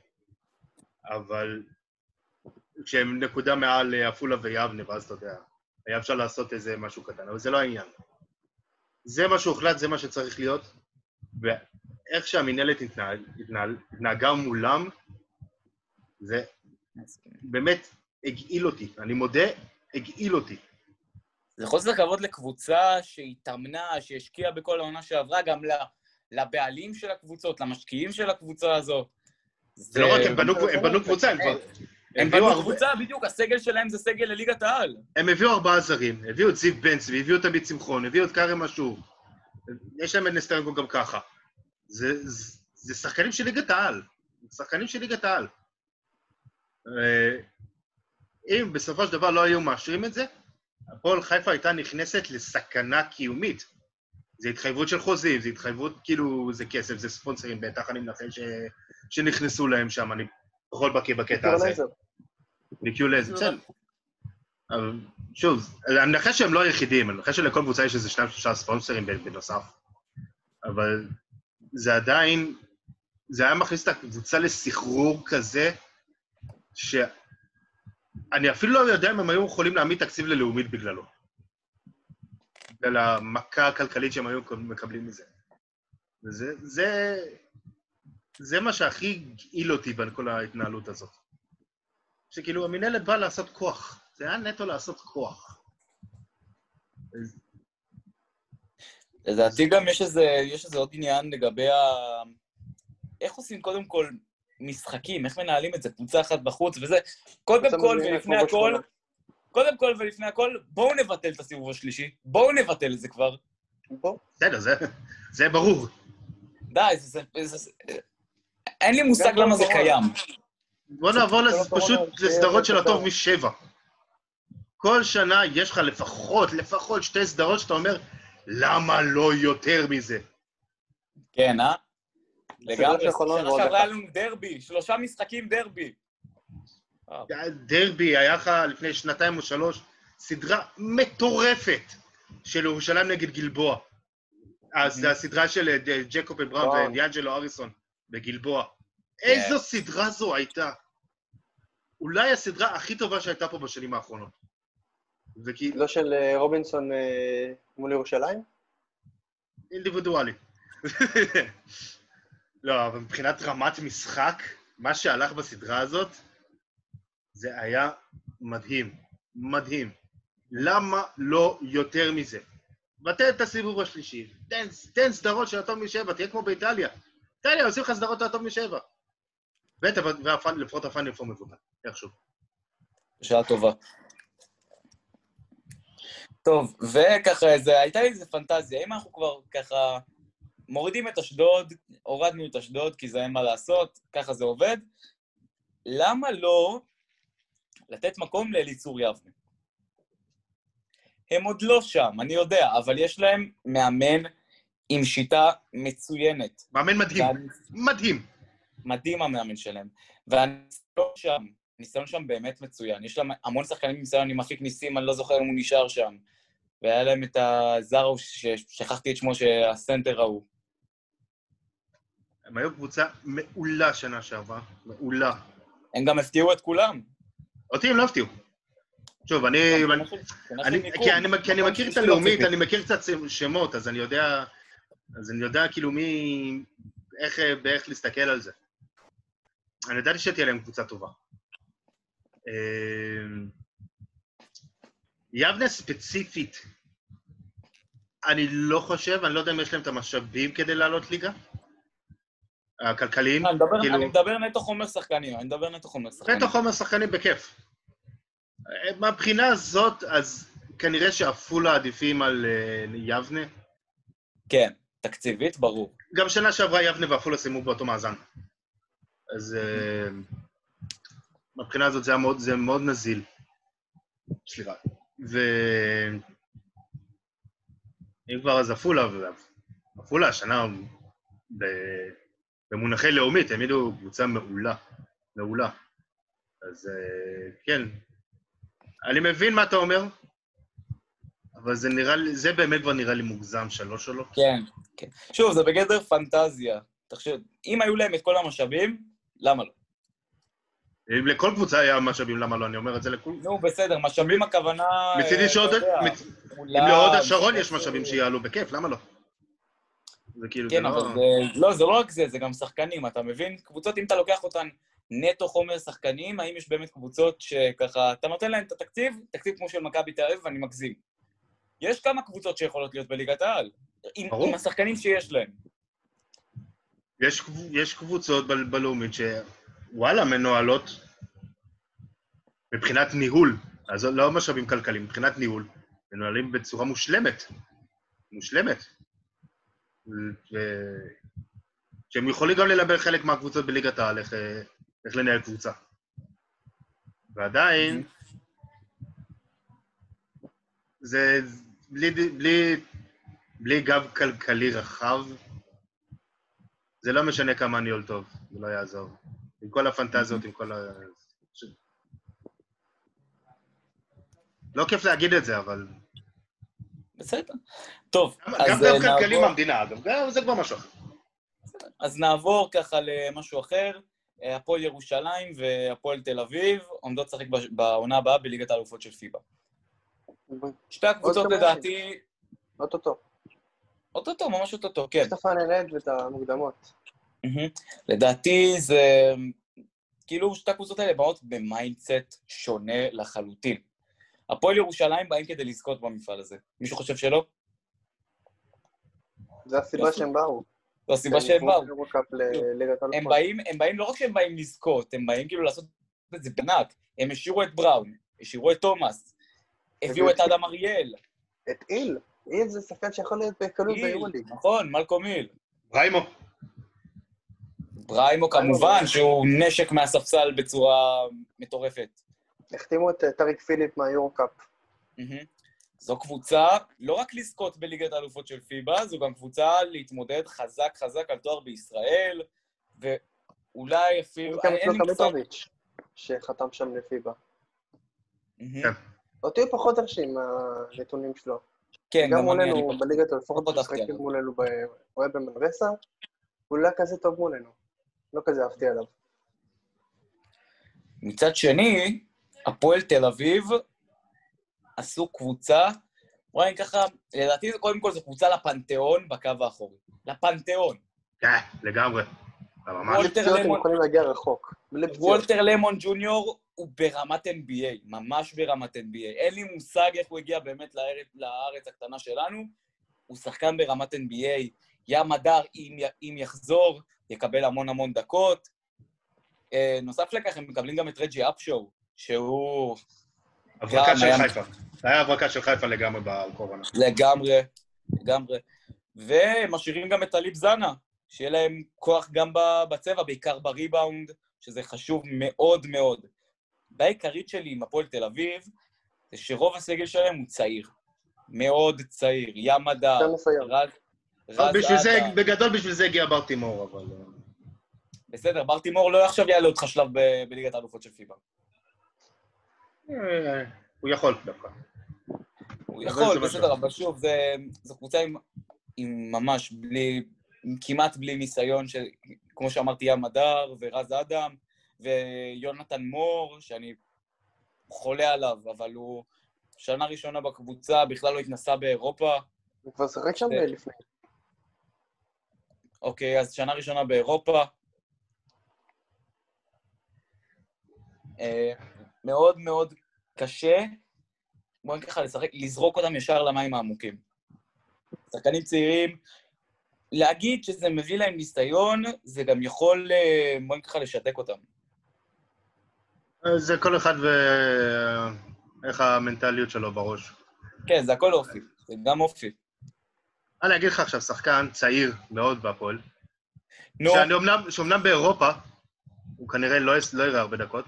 אבל כשהם נקודה מעל אה, עפולה ויבנה, ואז אתה יודע, היה אפשר לעשות איזה משהו קטן, אבל זה לא העניין. זה מה שהוחלט, זה מה שצריך להיות, ואיך שהמינהלת התנהג, התנהג, התנהגה מולם, זה באמת הגעיל אותי. אני מודה, הגעיל אותי.
זה חוסר כבוד לקבוצה שהתאמנה, שהשקיעה בכל העונה שעברה, גם לבעלים של הקבוצות, למשקיעים של הקבוצה הזאת.
זה לא רק, הם בנו, הם בנו קבוצה, הם כבר...
הם
הביאו
בנו
הרבה-
קבוצה, בדיוק, הסגל שלהם זה סגל לליגת העל.
הם הביאו ארבעה זרים, הביאו את זיו בן צבי, הביאו את עמית שמחון, הביאו את כרם אשור. יש להם את נסטרנגו גם ככה. זה, זה, זה שחקנים של ליגת העל. שחקנים של ליגת העל. אה, אם בסופו של דבר לא היו מאשרים את זה, הפועל חיפה הייתה נכנסת לסכנה קיומית. זה התחייבות של חוזים, זה התחייבות, כאילו, זה כסף, זה ספונסרים בטח, אני מנחש ש... שנכנסו להם שם, אני פחות בקיא בקטע הזה.
לייזר.
ניקיו לייזר, בסדר. שוב, אני מנחש שהם לא היחידים, אני מנחש שלכל קבוצה יש איזה שניים שלושה ספונסרים בנוסף. אבל זה עדיין, זה היה מכניס את הקבוצה לסחרור כזה, שאני אפילו לא יודע אם הם היו יכולים להעמיד תקציב ללאומית בגללו. בגלל המכה הכלכלית שהם היו מקבלים מזה. וזה, זה, זה מה שהכי גאיל אותי בכל ההתנהלות הזאת. שכאילו המינהלת באה לעשות כוח. זה היה נטו לעשות כוח.
לדעתי גם יש איזה, יש איזה עוד עניין לגבי ה... איך עושים קודם כל משחקים, איך מנהלים את זה, קבוצה אחת בחוץ וזה. קודם כל ולפני הכל. קודם כל ולפני הכל, בואו נבטל את הסיבוב השלישי. בואו נבטל את זה כבר.
בסדר, זה, זה ברור.
די, זה... זה, זה אין לי מושג למה זה. קיים.
בוא נעבור פשוט לסדרות של הטוב
טוב.
משבע. כל שנה יש לך לפחות, לפחות שתי סדרות שאתה אומר, למה לא יותר מזה?
כן, אה? לגמרי,
של חולון
שנה שעברה. היה לנו דרבי, שלושה משחקים דרבי.
דרבי, היה לך לפני שנתיים או שלוש סדרה מטורפת של ירושלים נגד גלבוע. אז זה הסדרה של אה, ג'קוב בראון
וואו.
ודיאנג'לו אריסון בגלבוע. איזו סדרה זו הייתה. אולי הסדרה הכי טובה שהייתה פה בשנים האחרונות. וכאילו,
לא של אה, רובינסון אה, מול ירושלים?
אינדיבידואלי. לא, אבל מבחינת רמת משחק, מה שהלך בסדרה הזאת, זה היה מדהים. מדהים. למה לא יותר מזה? בטל את הסיבוב השלישי. תן, תן סדרות של הטוב משבע, תהיה כמו באיטליה. איטליה, עושים לך סדרות של הטוב משבע. בטח, ולפחות הפאנל פור מבוטל, איכשהו.
שעה טובה. טוב, וככה, זה, הייתה לי איזה פנטזיה, אם אנחנו כבר ככה מורידים את אשדוד, הורדנו את אשדוד כי זה אין מה לעשות, ככה זה עובד, למה לא לתת מקום לאליצור יבנה? הם עוד לא שם, אני יודע, אבל יש להם מאמן עם שיטה מצוינת.
מאמן מדהים, ואני... מדהים.
מדהים המאמן שלהם. והניסיון שם, הניסיון שם באמת מצוין. יש להם המון שחקנים עם ניסיון עם אפיק ניסים, אני לא זוכר אם הוא נשאר שם. והיה להם את הזארו, ששכחתי את שמו, שהסנטר ההוא.
הם היו קבוצה מעולה שנה שעברה, מעולה.
הם גם הפתיעו את כולם.
אותי הם לא הפתיעו. שוב, אני... כי אני מכיר את הלאומית, אני מכיר קצת שמות, אז אני יודע... אז אני יודע כאילו מי... איך באיך להסתכל על זה. אני ידעתי שתהיה להם קבוצה טובה. אמ, יבנה ספציפית, אני לא חושב, אני לא יודע אם יש להם את המשאבים כדי לעלות ליגה. הכלכליים,
אני מדבר, כאילו... אני מדבר נטו חומר שחקנים, אני מדבר נטו חומר שחקנים.
נטו חומר שחקנים בכיף. מהבחינה הזאת, אז כנראה שעפולה עדיפים על uh, יבנה.
כן, תקציבית, ברור.
גם שנה שעברה יבנה ועפולה סיימו באותו מאזן. אז uh, מהבחינה הזאת זה היה מאוד, זה מאוד נזיל. סליחה. ו... אם כבר אז עפולה, עפולה השנה במונחי לאומית העמידו קבוצה מעולה, מעולה. אז אה, כן, אני מבין מה אתה אומר, אבל זה נראה לי, זה באמת כבר נראה לי מוגזם, שלוש לא?
כן, כן. שוב, זה בגדר פנטזיה. תחשב, אם היו להם את כל המשאבים, למה לא?
אם לכל קבוצה היה משאבים, למה לא? אני אומר את זה לכול.
נו, בסדר, משאבים הכוונה...
מצידי שעוד... אם להוד השרון יש משאבים שיעלו בכיף, למה לא?
זה כאילו, כן, אבל לא- זה... לא, זה לא רק זה, זה גם שחקנים, אתה מבין? קבוצות, אם אתה לוקח אותן נטו חומר שחקנים, האם יש באמת קבוצות שככה, אתה נותן להן את התקציב, תקציב כמו של מכבי תל אביב, ואני מגזים. יש כמה קבוצות שיכולות להיות בליגת העל, עם, עם השחקנים שיש להן.
יש, יש קבוצות בלאומית שוואלה, מנוהלות מבחינת ניהול, אז לא משאבים כלכליים, מבחינת ניהול, מנוהלים בצורה מושלמת. מושלמת. ו... שהם יכולים גם ללמד חלק מהקבוצות בליגת העל, איך, איך לנהל קבוצה. ועדיין, זה בלי, בלי, בלי גב כלכלי רחב, זה לא משנה כמה ניהול טוב, זה לא יעזור. עם כל הפנטזיות, עם כל ה... לא כיף להגיד את זה, אבל...
בסדר. טוב,
גם, אז גם גב כלכלי מהמדינה, אגב, זה כבר משהו אחר.
אז נעבור ככה למשהו אחר. הפועל ירושלים והפועל תל אביב עומדות לשחק בעונה הבאה בליגת האלופות של פיבה. שתי הקבוצות לדעתי...
אוטוטו.
אוטוטו, ממש אוטוטו, כן.
יש את הפיינל ואת המוקדמות.
לדעתי זה... כאילו שתי הקבוצות האלה באות ב mindset שונה לחלוטין. הפועל ירושלים באים כדי לזכות במפעל הזה. מישהו חושב שלא?
זה הסיבה שהם באו.
זו הסיבה שהם באו. הם באים, הם באים, לא רק שהם באים לזכות, הם באים כאילו לעשות את זה בנק. הם השאירו את בראון, השאירו את תומאס, הביאו את אדם אריאל.
את היל. היל זה שחקן שיכול להיות בקלות ביורוליג.
נכון, מלקום היל.
ברימו.
ברימו כמובן, שהוא נשק מהספסל בצורה מטורפת.
החתימו את אה, טריק פיליפ מהיורו-קאפ.
זו קבוצה לא רק לזכות בליגת האלופות של פיבה, זו גם קבוצה להתמודד חזק חזק על תואר בישראל, ואולי אפילו...
גם את לוקמטוביץ', שחתם שם לפיבה.
כן.
אותי הוא פחות הרשים מהנתונים שלו.
כן,
גם מולנו בליגת האלופות, משחקים מולנו, הוא היה במנרסה, הוא לא כזה טוב מולנו. לא כזה אהבתי עליו.
מצד שני, הפועל תל אביב עשו קבוצה, נגיד ככה, לדעתי קודם כל זו קבוצה לפנתיאון בקו האחורי. לפנתיאון.
כן, לגמרי.
וולטר למון... יכולים להגיע רחוק.
וולטר למון ג'וניור הוא ברמת NBA, ממש ברמת NBA. אין לי מושג איך הוא הגיע באמת לארץ, לארץ הקטנה שלנו. הוא שחקן ברמת NBA, ים הדר, אם, אם יחזור, יקבל המון המון דקות. אה, נוסף לכך, הם מקבלים גם את רג'י אפשואו, שהוא
הברקה של
היה-
חיפה. זה היה הברקה של חיפה לגמרי בקורונה.
לגמרי, לגמרי. והם משאירים גם את טליב זנה, שיהיה להם כוח גם בצבע, בעיקר בריבאונד, שזה חשוב מאוד מאוד. הבעיה העיקרית שלי עם הפועל תל אביב, זה שרוב הסגל שלהם הוא צעיר. מאוד צעיר. ים הדר. רז
אבל
רז
בשביל זה. בגדול בשביל זה הגיע ברטימור, אבל... אה,
בסדר, ברטימור לא עכשיו יעלה אותך שלב ב- בליגת האלופות של פיבה.
אה, הוא יכול דווקא.
הוא יכול, בסדר, אבל שוב, זה- זו קבוצה עם, עם ממש בלי, כמעט בלי ניסיון, ש, כמו שאמרתי, ים הדר ורז אדם ויונתן מור, שאני חולה עליו, אבל הוא שנה ראשונה בקבוצה, בכלל לא התנסה באירופה.
הוא כבר שיחק שם
זה-
לפני.
אוקיי, אז שנה ראשונה באירופה. אה, מאוד מאוד קשה, בוא נגיד ככה, לשחק, לזרוק אותם ישר למים העמוקים. שחקנים צעירים, להגיד שזה מביא להם ניסיון, זה גם יכול, אה, בוא נגיד ככה, לשתק אותם.
אה, זה כל אחד ואיך המנטליות שלו בראש.
כן, זה הכל אופי, זה גם אופי.
אני אגיד לך עכשיו, שחקן צעיר מאוד בהפועל,
נו,
שאומנם באירופה, הוא כנראה לא, לא יראה הרבה דקות,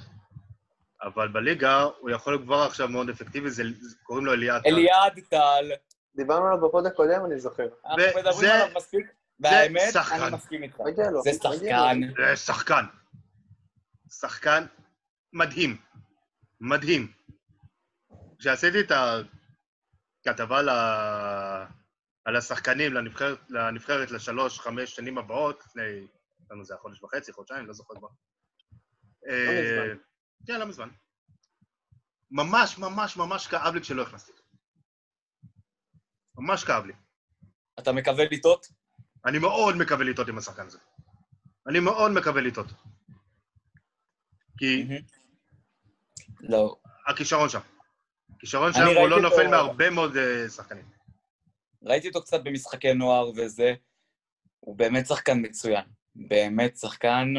אבל בליגה הוא יכול להיות כבר עכשיו מאוד אפקטיבי, זה, קוראים לו אליעד. טל.
אליעד טל,
דיברנו עליו בפוד הקודם, אני זוכר.
אנחנו
זה-
מדברים עליו מספיק, והאמת. אני מסכים איתך. זה. שחקן.
זה שחקן. שחקן מדהים. מדהים. כשעשיתי את הכתבה ל... על השחקנים לנבחרת, לנבחרת לשלוש, חמש שנים הבאות, לפני, כמה זה היה חודש וחצי, חודשיים, לא זוכר כבר. אה,
מזמן.
כן, לא מזמן. ממש, ממש, ממש כאב לי כשלא הכנסתי. ממש כאב לי.
אתה מקווה לטעות?
אני מאוד מקווה לטעות עם השחקן הזה. אני מאוד מקווה לטעות. כי
לא.
הכישרון שם. הכישרון שם הוא לא נופל מהרבה מאוד אה, שחקנים.
ראיתי אותו קצת במשחקי נוער וזה, הוא באמת שחקן מצוין. באמת שחקן,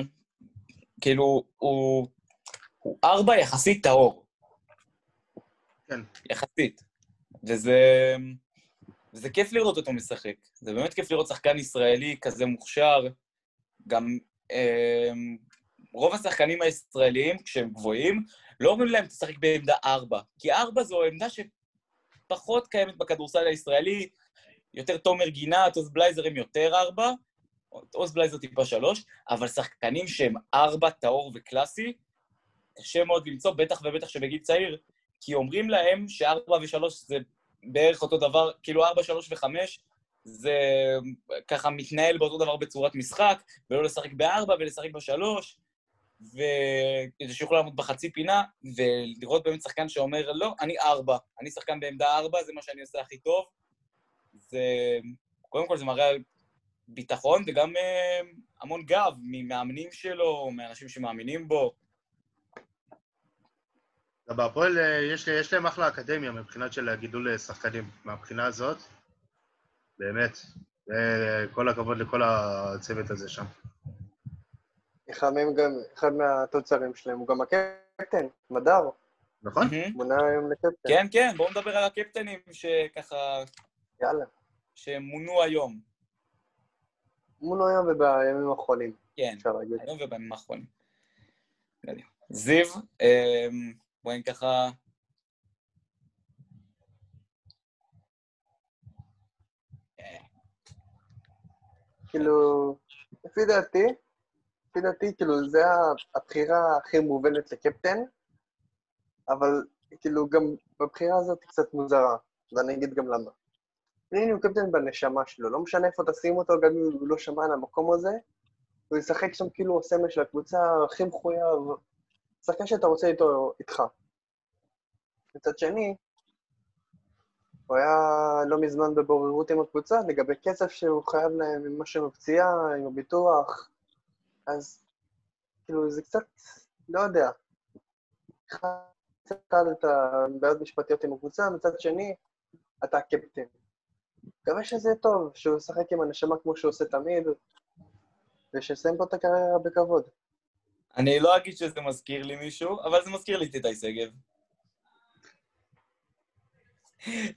כאילו, הוא, הוא ארבע יחסית טהור.
כן.
יחסית. וזה, וזה כיף לראות אותו משחק. זה באמת כיף לראות שחקן ישראלי כזה מוכשר. גם אה, רוב השחקנים הישראלים, כשהם גבוהים, לא אומרים להם, תשחק בעמדה ארבע. כי ארבע זו עמדה שפחות קיימת בכדורסל הישראלי, יותר תומר גינת, עוז בלייזר הם יותר ארבע, עוז בלייזר טיפה שלוש, אבל שחקנים שהם ארבע, טהור וקלאסי, קשה מאוד למצוא, בטח ובטח שבגיל צעיר, כי אומרים להם שארבע ושלוש זה בערך אותו דבר, כאילו ארבע, שלוש וחמש, זה ככה מתנהל באותו דבר בצורת משחק, ולא לשחק בארבע ולשחק בשלוש, וכדי שיוכלו לעמוד בחצי פינה, ולראות באמת שחקן שאומר, לא, אני ארבע, אני שחקן בעמדה ארבע, זה מה שאני עושה הכי טוב. זה, קודם כל זה מראה על ביטחון וגם אה, המון גב ממאמנים שלו, מאנשים שמאמינים בו.
בהפועל אה, יש, יש להם אחלה אקדמיה מבחינת של גידול שחקנים. מהבחינה הזאת, באמת, אה, כל הכבוד לכל הצוות הזה שם.
אחד מהם גם, אחד מהתוצרים שלהם הוא גם הקפטן, מדר,
נכון?
מונה היום לקפטן.
כן, כן, בואו נדבר על הקפטנים שככה,
יאללה.
שמונו היום.
מונו היום ובימים האחרונים,
כן. היום ובימים האחרונים. זיו, אה, בואי ככה...
כאילו, לפי דעתי, לפי דעתי, כאילו, זה הבחירה הכי מובנת לקפטן, אבל כאילו, גם בבחירה הזאת היא קצת מוזרה, ואני אגיד גם למה. הנה הוא קפטן בנשמה שלו, לא משנה איפה תשים אותו, גם אם הוא לא שמע על המקום הזה, הוא ישחק שם כאילו הוא הסמל של הקבוצה הכי מחויב, שחקן שאתה רוצה איתו, איתך. מצד שני, הוא היה לא מזמן בבוררות עם הקבוצה לגבי כסף שהוא חייב להם עם משהו עם הפציעה, עם הביטוח, אז כאילו זה קצת, לא יודע. אחד את הבעיות משפטיות עם הקבוצה, מצד שני, אתה הקפטן. מקווה שזה טוב, שהוא ישחק עם הנשמה כמו שהוא עושה תמיד, ושיסיים פה את הקריירה בכבוד.
אני לא אגיד שזה מזכיר לי מישהו, אבל זה מזכיר לי את איתי שגב.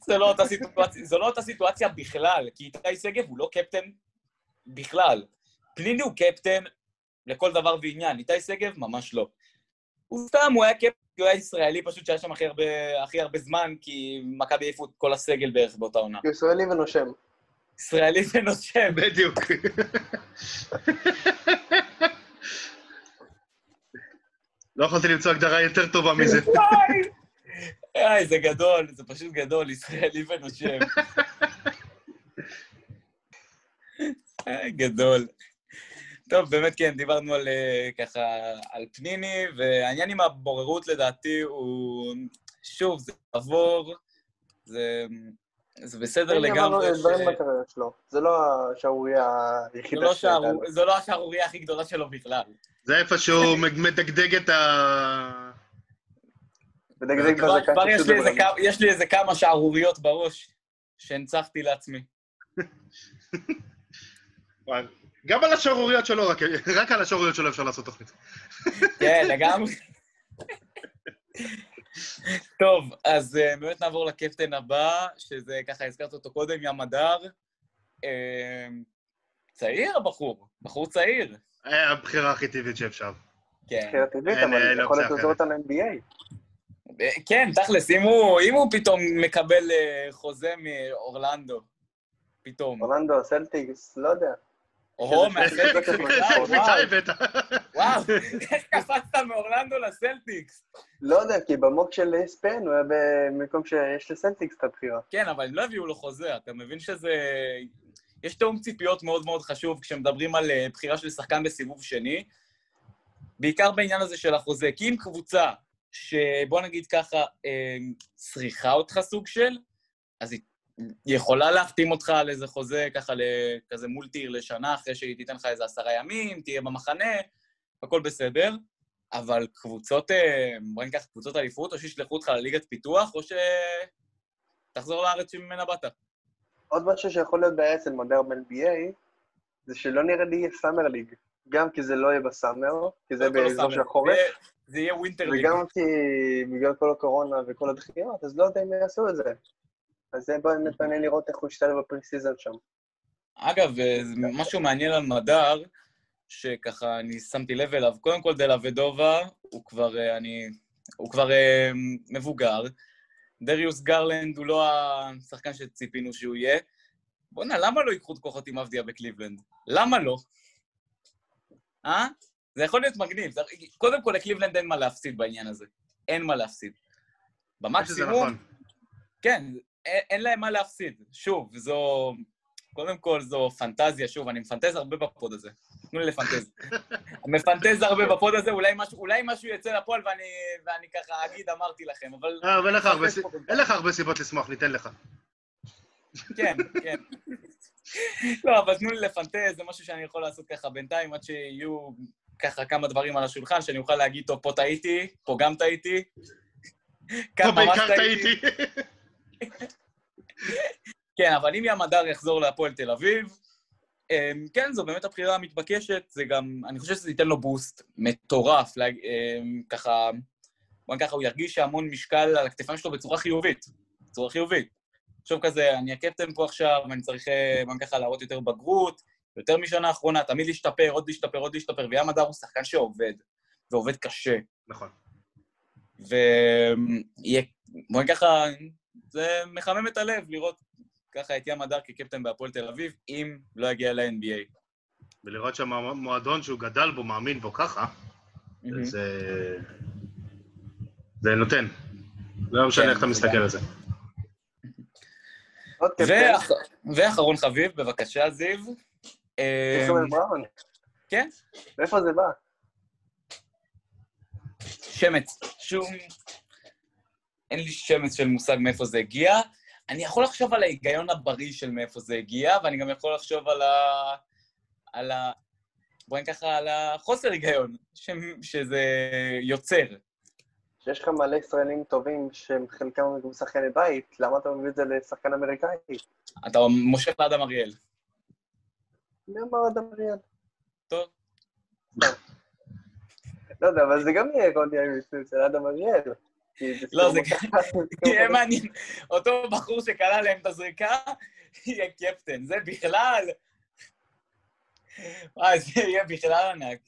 זה לא אותה סיטואציה, זו לא אותה סיטואציה בכלל, כי איתי שגב הוא לא קפטן בכלל. פניני הוא קפטן לכל דבר ועניין, איתי שגב ממש לא. הוא סתם, הוא היה קפטן, הוא היה ישראלי פשוט שהיה שם הכי הרבה, הכי הרבה זמן, כי מכבי העיפו את כל הסגל בערך באותה עונה.
הוא ישראלי ונושם.
ישראלי ונושם.
בדיוק. לא יכולתי למצוא הגדרה יותר טובה מזה.
וואי! איי, זה גדול, זה פשוט גדול, ישראלי ונושם. איי, גדול. טוב, באמת כן, דיברנו על אה, ככה, על פניני, והעניין עם הבוררות לדעתי הוא... שוב, זה עבור, זה, זה בסדר לגמרי.
ש... שלו. זה לא השערורייה היחידה
לא. זו לא השערורייה הכי גדולה שלו בכלל.
זה איפה שהוא מדגדג את ה...
ודגדג
כבר,
בזקן
כבר יש, יש לי איזה כמה שערוריות בראש שהנצחתי לעצמי.
גם על השערוריות שלו, רק, רק על השערוריות שלו אפשר לעשות תוכנית.
כן, לגמרי. טוב, אז אה, באמת נעבור לקפטן הבא, שזה ככה, הזכרת אותו קודם, ים הדר. אה, צעיר הבחור, בחור צעיר.
אה, הבחירה הכי טבעית שאפשר.
כן.
בחירה טבעית, אבל
אין
יכול להיות. אותה ל-NBA.
אה, כן, תכלס, אם הוא, אם הוא פתאום מקבל חוזה מאורלנדו, פתאום.
אורלנדו, סלטיקס, לא יודע.
או, וואו,
קפיצה
וואו,
הבאת.
וואו, איך קפצת מאורלנדו לסלטיקס?
לא יודע, כי ב mock של ספיין הוא היה במקום שיש לסלטיקס את הבחירה.
כן, אבל הם לא הביאו לו חוזה, אתה מבין שזה... יש תיאום ציפיות מאוד מאוד חשוב כשמדברים על אה, בחירה של שחקן בסיבוב שני, בעיקר בעניין הזה של החוזה. כי אם קבוצה שבוא נגיד ככה, אה, צריכה אותך סוג של, אז היא יכולה להחתים אותך על איזה חוזה ככה לכזה מולטיר לשנה, אחרי שהיא תיתן לך איזה עשרה ימים, תהיה במחנה, הכל בסדר. אבל קבוצות, אה, בוא ניקח קבוצות אליפות, או שישלחו אותך לליגת פיתוח, או שתחזור לארץ שממנה באת.
עוד משהו שיכול להיות בעיה אצל מודרן NBA, זה שלא נראה לי יהיה Summer League. גם כי זה לא יהיה ב Summer, כי זה
כל לא
באזור. של החורף,
זה יהיה Winter League.
וגם כי בגלל כל הקורונה וכל הדחיות, אז לא יודע אם יעשו את זה. אז זה באמת מעניין לראות איך הוא ישתלב ב preseason שם.
אגב, אה, משהו מעניין על מדר, שככה אני שמתי לב אליו, קודם כל דלאבדובה, הוא כבר, אה, אני, הוא כבר אה, מבוגר. דריוס גרלנד הוא לא השחקן שציפינו שהוא יהיה. בואנה, למה לא יאחדו כוחות עם אבדיה בקליבלנד? למה לא? אה? זה יכול להיות מגניב. זה- קודם כל, לקליבלנד אין מה להפסיד בעניין הזה. אין מה להפסיד. במקסימום,
נכון.
כן, אין, להם מה להפסיד. שוב, זו... קודם כל, זו פנטזיה, שוב, אני מפנטז הרבה ב pod הזה. תנו לי לפנטז. מפנטז הרבה ב pod הזה, אולי משהו, אולי משהו יצא לפועל ואני, ואני ככה אגיד, אמרתי לכם, אבל...
אה, אבל אין לך הרבה סיבות לשמוח, ניתן לך.
כן, כן. לא, אבל תנו לי לפנטז, זה משהו שאני יכול לעשות ככה בינתיים, עד שיהיו ככה כמה דברים על השולחן, שאני אוכל להגיד, טוב, פה טעיתי, פה גם טעיתי.
פה בעיקר טעיתי.
כן, אבל אם ים הדר יחזור להפועל תל אביב, אמ, כן, זו באמת הבחירה המתבקשת, זה גם, אני חושב שזה ייתן לו בוסט מטורף, לה- אמ, ככה, בוא ככה, הוא ירגיש שהמון משקל על הכתפיים שלו בצורה חיובית, בצורה חיובית. עכשיו כזה, אני הקפטן פה עכשיו, ואני צריך, אה, בוא ככה, להראות יותר בגרות, יותר משנה האחרונה, תמיד להשתפר, עוד להשתפר, עוד להשתפר, וים הדר הוא שחקן שעובד, ועובד קשה.
נכון.
ויהיה, בוא ככה, זה מחמם את הלב לראות ככה את ים הדר כקפטן בהפועל תל אביב, אם לא יגיע ל-NBA.
ולראות שהמועדון שהוא גדל בו, מאמין בו ככה, זה... זה נותן. לא משנה
כן,
איך אתה מסתכל. על זה.
ואח... ואחרון חביב, בבקשה, זיו. אה,
בראון.
כן,
מאיפה זה בא?
שמץ. שום... אין לי שמץ של מושג מאיפה זה הגיע. אני יכול לחשוב על ההיגיון הבריא של מאיפה זה הגיע, ואני גם יכול לחשוב על ה... על ה... בוא נגיד ככה, על החוסר היגיון ש... שזה יוצר.
שיש לך מלא ישראלים טובים שהם חלקם גם שחקני בית, למה אתה מביא את זה לשחקן אמריקאי?
אתה מושך לאדם אריאל.
מי אמר אדם אריאל?
טוב.
לא יודע, אבל זה גם יהיה מיסוי של אדם אריאל.
לא, זה
ספורט-
יהיה מעניין. אותו בחור שקלע להם את הזריקה, יהיה קפטן. זה בכלל... וואי, זה יהיה בכלל ענק.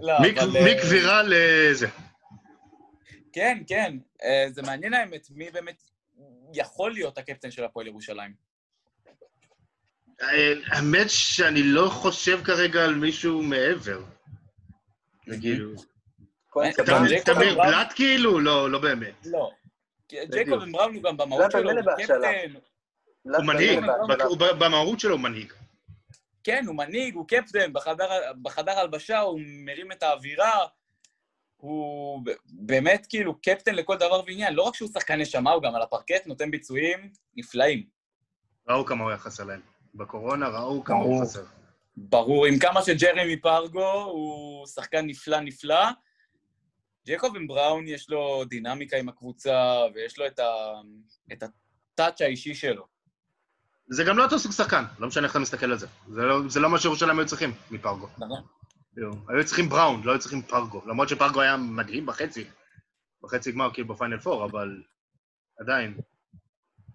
לא,
מי-
אבל... אה,
קבירה לזה?
כן, כן. אה, זה מעניין האמת, מי באמת יכול להיות הקפטן של הפועל ירושלים.
אה, האמת שאני לא חושב כרגע על מישהו מעבר. כאילו...
כהן
אה,
סבבה.
גם
תמיר-
ג'ייקוב
תמיר בלאט כאילו? לא, לא באמת.
לא. ג'ייקוב הוא גם במהות שלו, הוא. קפטן.
הוא מנהיג, במהות שלו הוא מנהיג.
כן, הוא מנהיג, הוא קפטן, בחדר, הלבשה הוא מרים את האווירה, הוא באמת כאילו קפטן לכל דבר ועניין. לא רק שהוא שחקן נשמה, הוא גם על הפרקט נותן ביצועים נפלאים.
ראו כמה הוא היה חסר להם. בקורונה ראו כמה הוא. חסר.
ברור, עם כמה שג'רמי פרגו הוא שחקן נפלא נפלא. ג'קובן בראון יש לו דינמיקה עם הקבוצה, ויש לו את, ה... את הטאץ' האישי שלו.
זה גם לא אותו סוג שחקן, לא משנה איך אתה מסתכל על זה. זה לא, זה לא מה שירושלים היו צריכים מפרגו.
נכון?
היו צריכים בראון, לא היו צריכים פרגו. למרות שפרגו היה מדהים בחצי. בחצי גמר, כאילו בפיינל פור, אבל עדיין.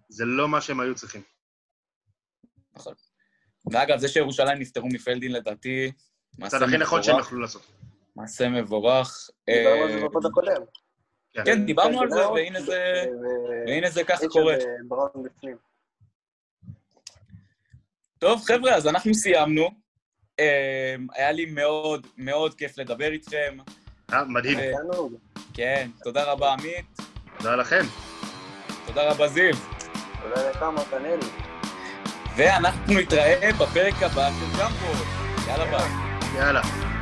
זה לא מה שהם היו צריכים.
נכון. ואגב, זה שירושלים נפטרו מפלדין לדעתי,
הצד הכי נכון שהם. יכלו לעשות.
מעשה מבורך.
דיברנו על
אה,
זה בפוד הקודם.
כן, דיברנו על זה, והנה זה, והנה זה ככה קורה.
אה.
טוב, חבר'ה, אז אנחנו סיימנו. אה, היה לי מאוד מאוד כיף לדבר איתכם.
אה, מדהים.
אה. כן, תודה רבה, עמית.
תודה לכם.
תודה רבה, זיו.
תודה לך, מתנאל.
ואנחנו נתראה בפרק הבא של גמבו. יאללה ביי.
יאללה.